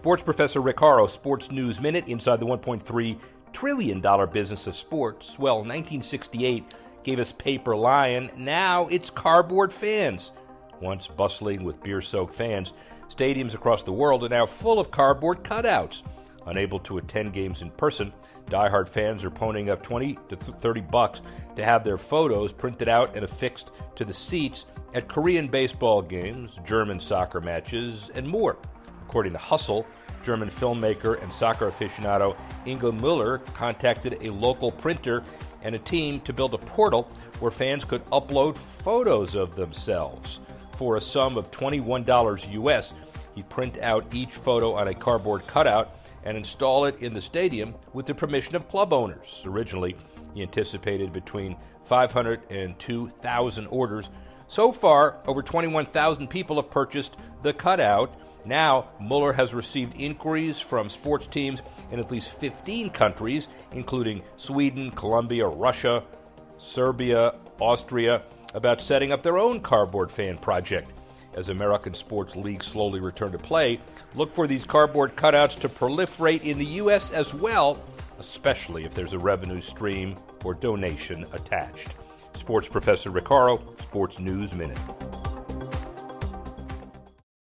Sports Professor Rick Horrow, Sports News Minute, inside the $1.3 trillion business of sports. Well, 1968 gave us Paper Lion. Now it's cardboard fans. Once bustling with beer soaked fans, stadiums across the world are now full of cardboard cutouts. Unable to attend games in person, diehard fans are ponying up 20 to 30 bucks to have their photos printed out and affixed to the seats at Korean baseball games, German soccer matches, and more. According to Hustle, German filmmaker and soccer aficionado Ingo Muller contacted a local printer and a team to build a portal where fans could upload photos of themselves. For a sum of $21 US, he print out each photo on a cardboard cutout and install it in the stadium with the permission of club owners. Originally, he anticipated between 500 and 2,000 orders. So far, over 21,000 people have purchased the cutout. Now, Muller has received inquiries from sports teams in at least 15 countries, including Sweden, Colombia, Russia, Serbia, Austria, about setting up their own cardboard fan project. As American sports leagues slowly return to play, look for these cardboard cutouts to proliferate in the U.S. as well, especially if there's a revenue stream or donation attached. Sports Professor Rick Horrow, Sports News Minute.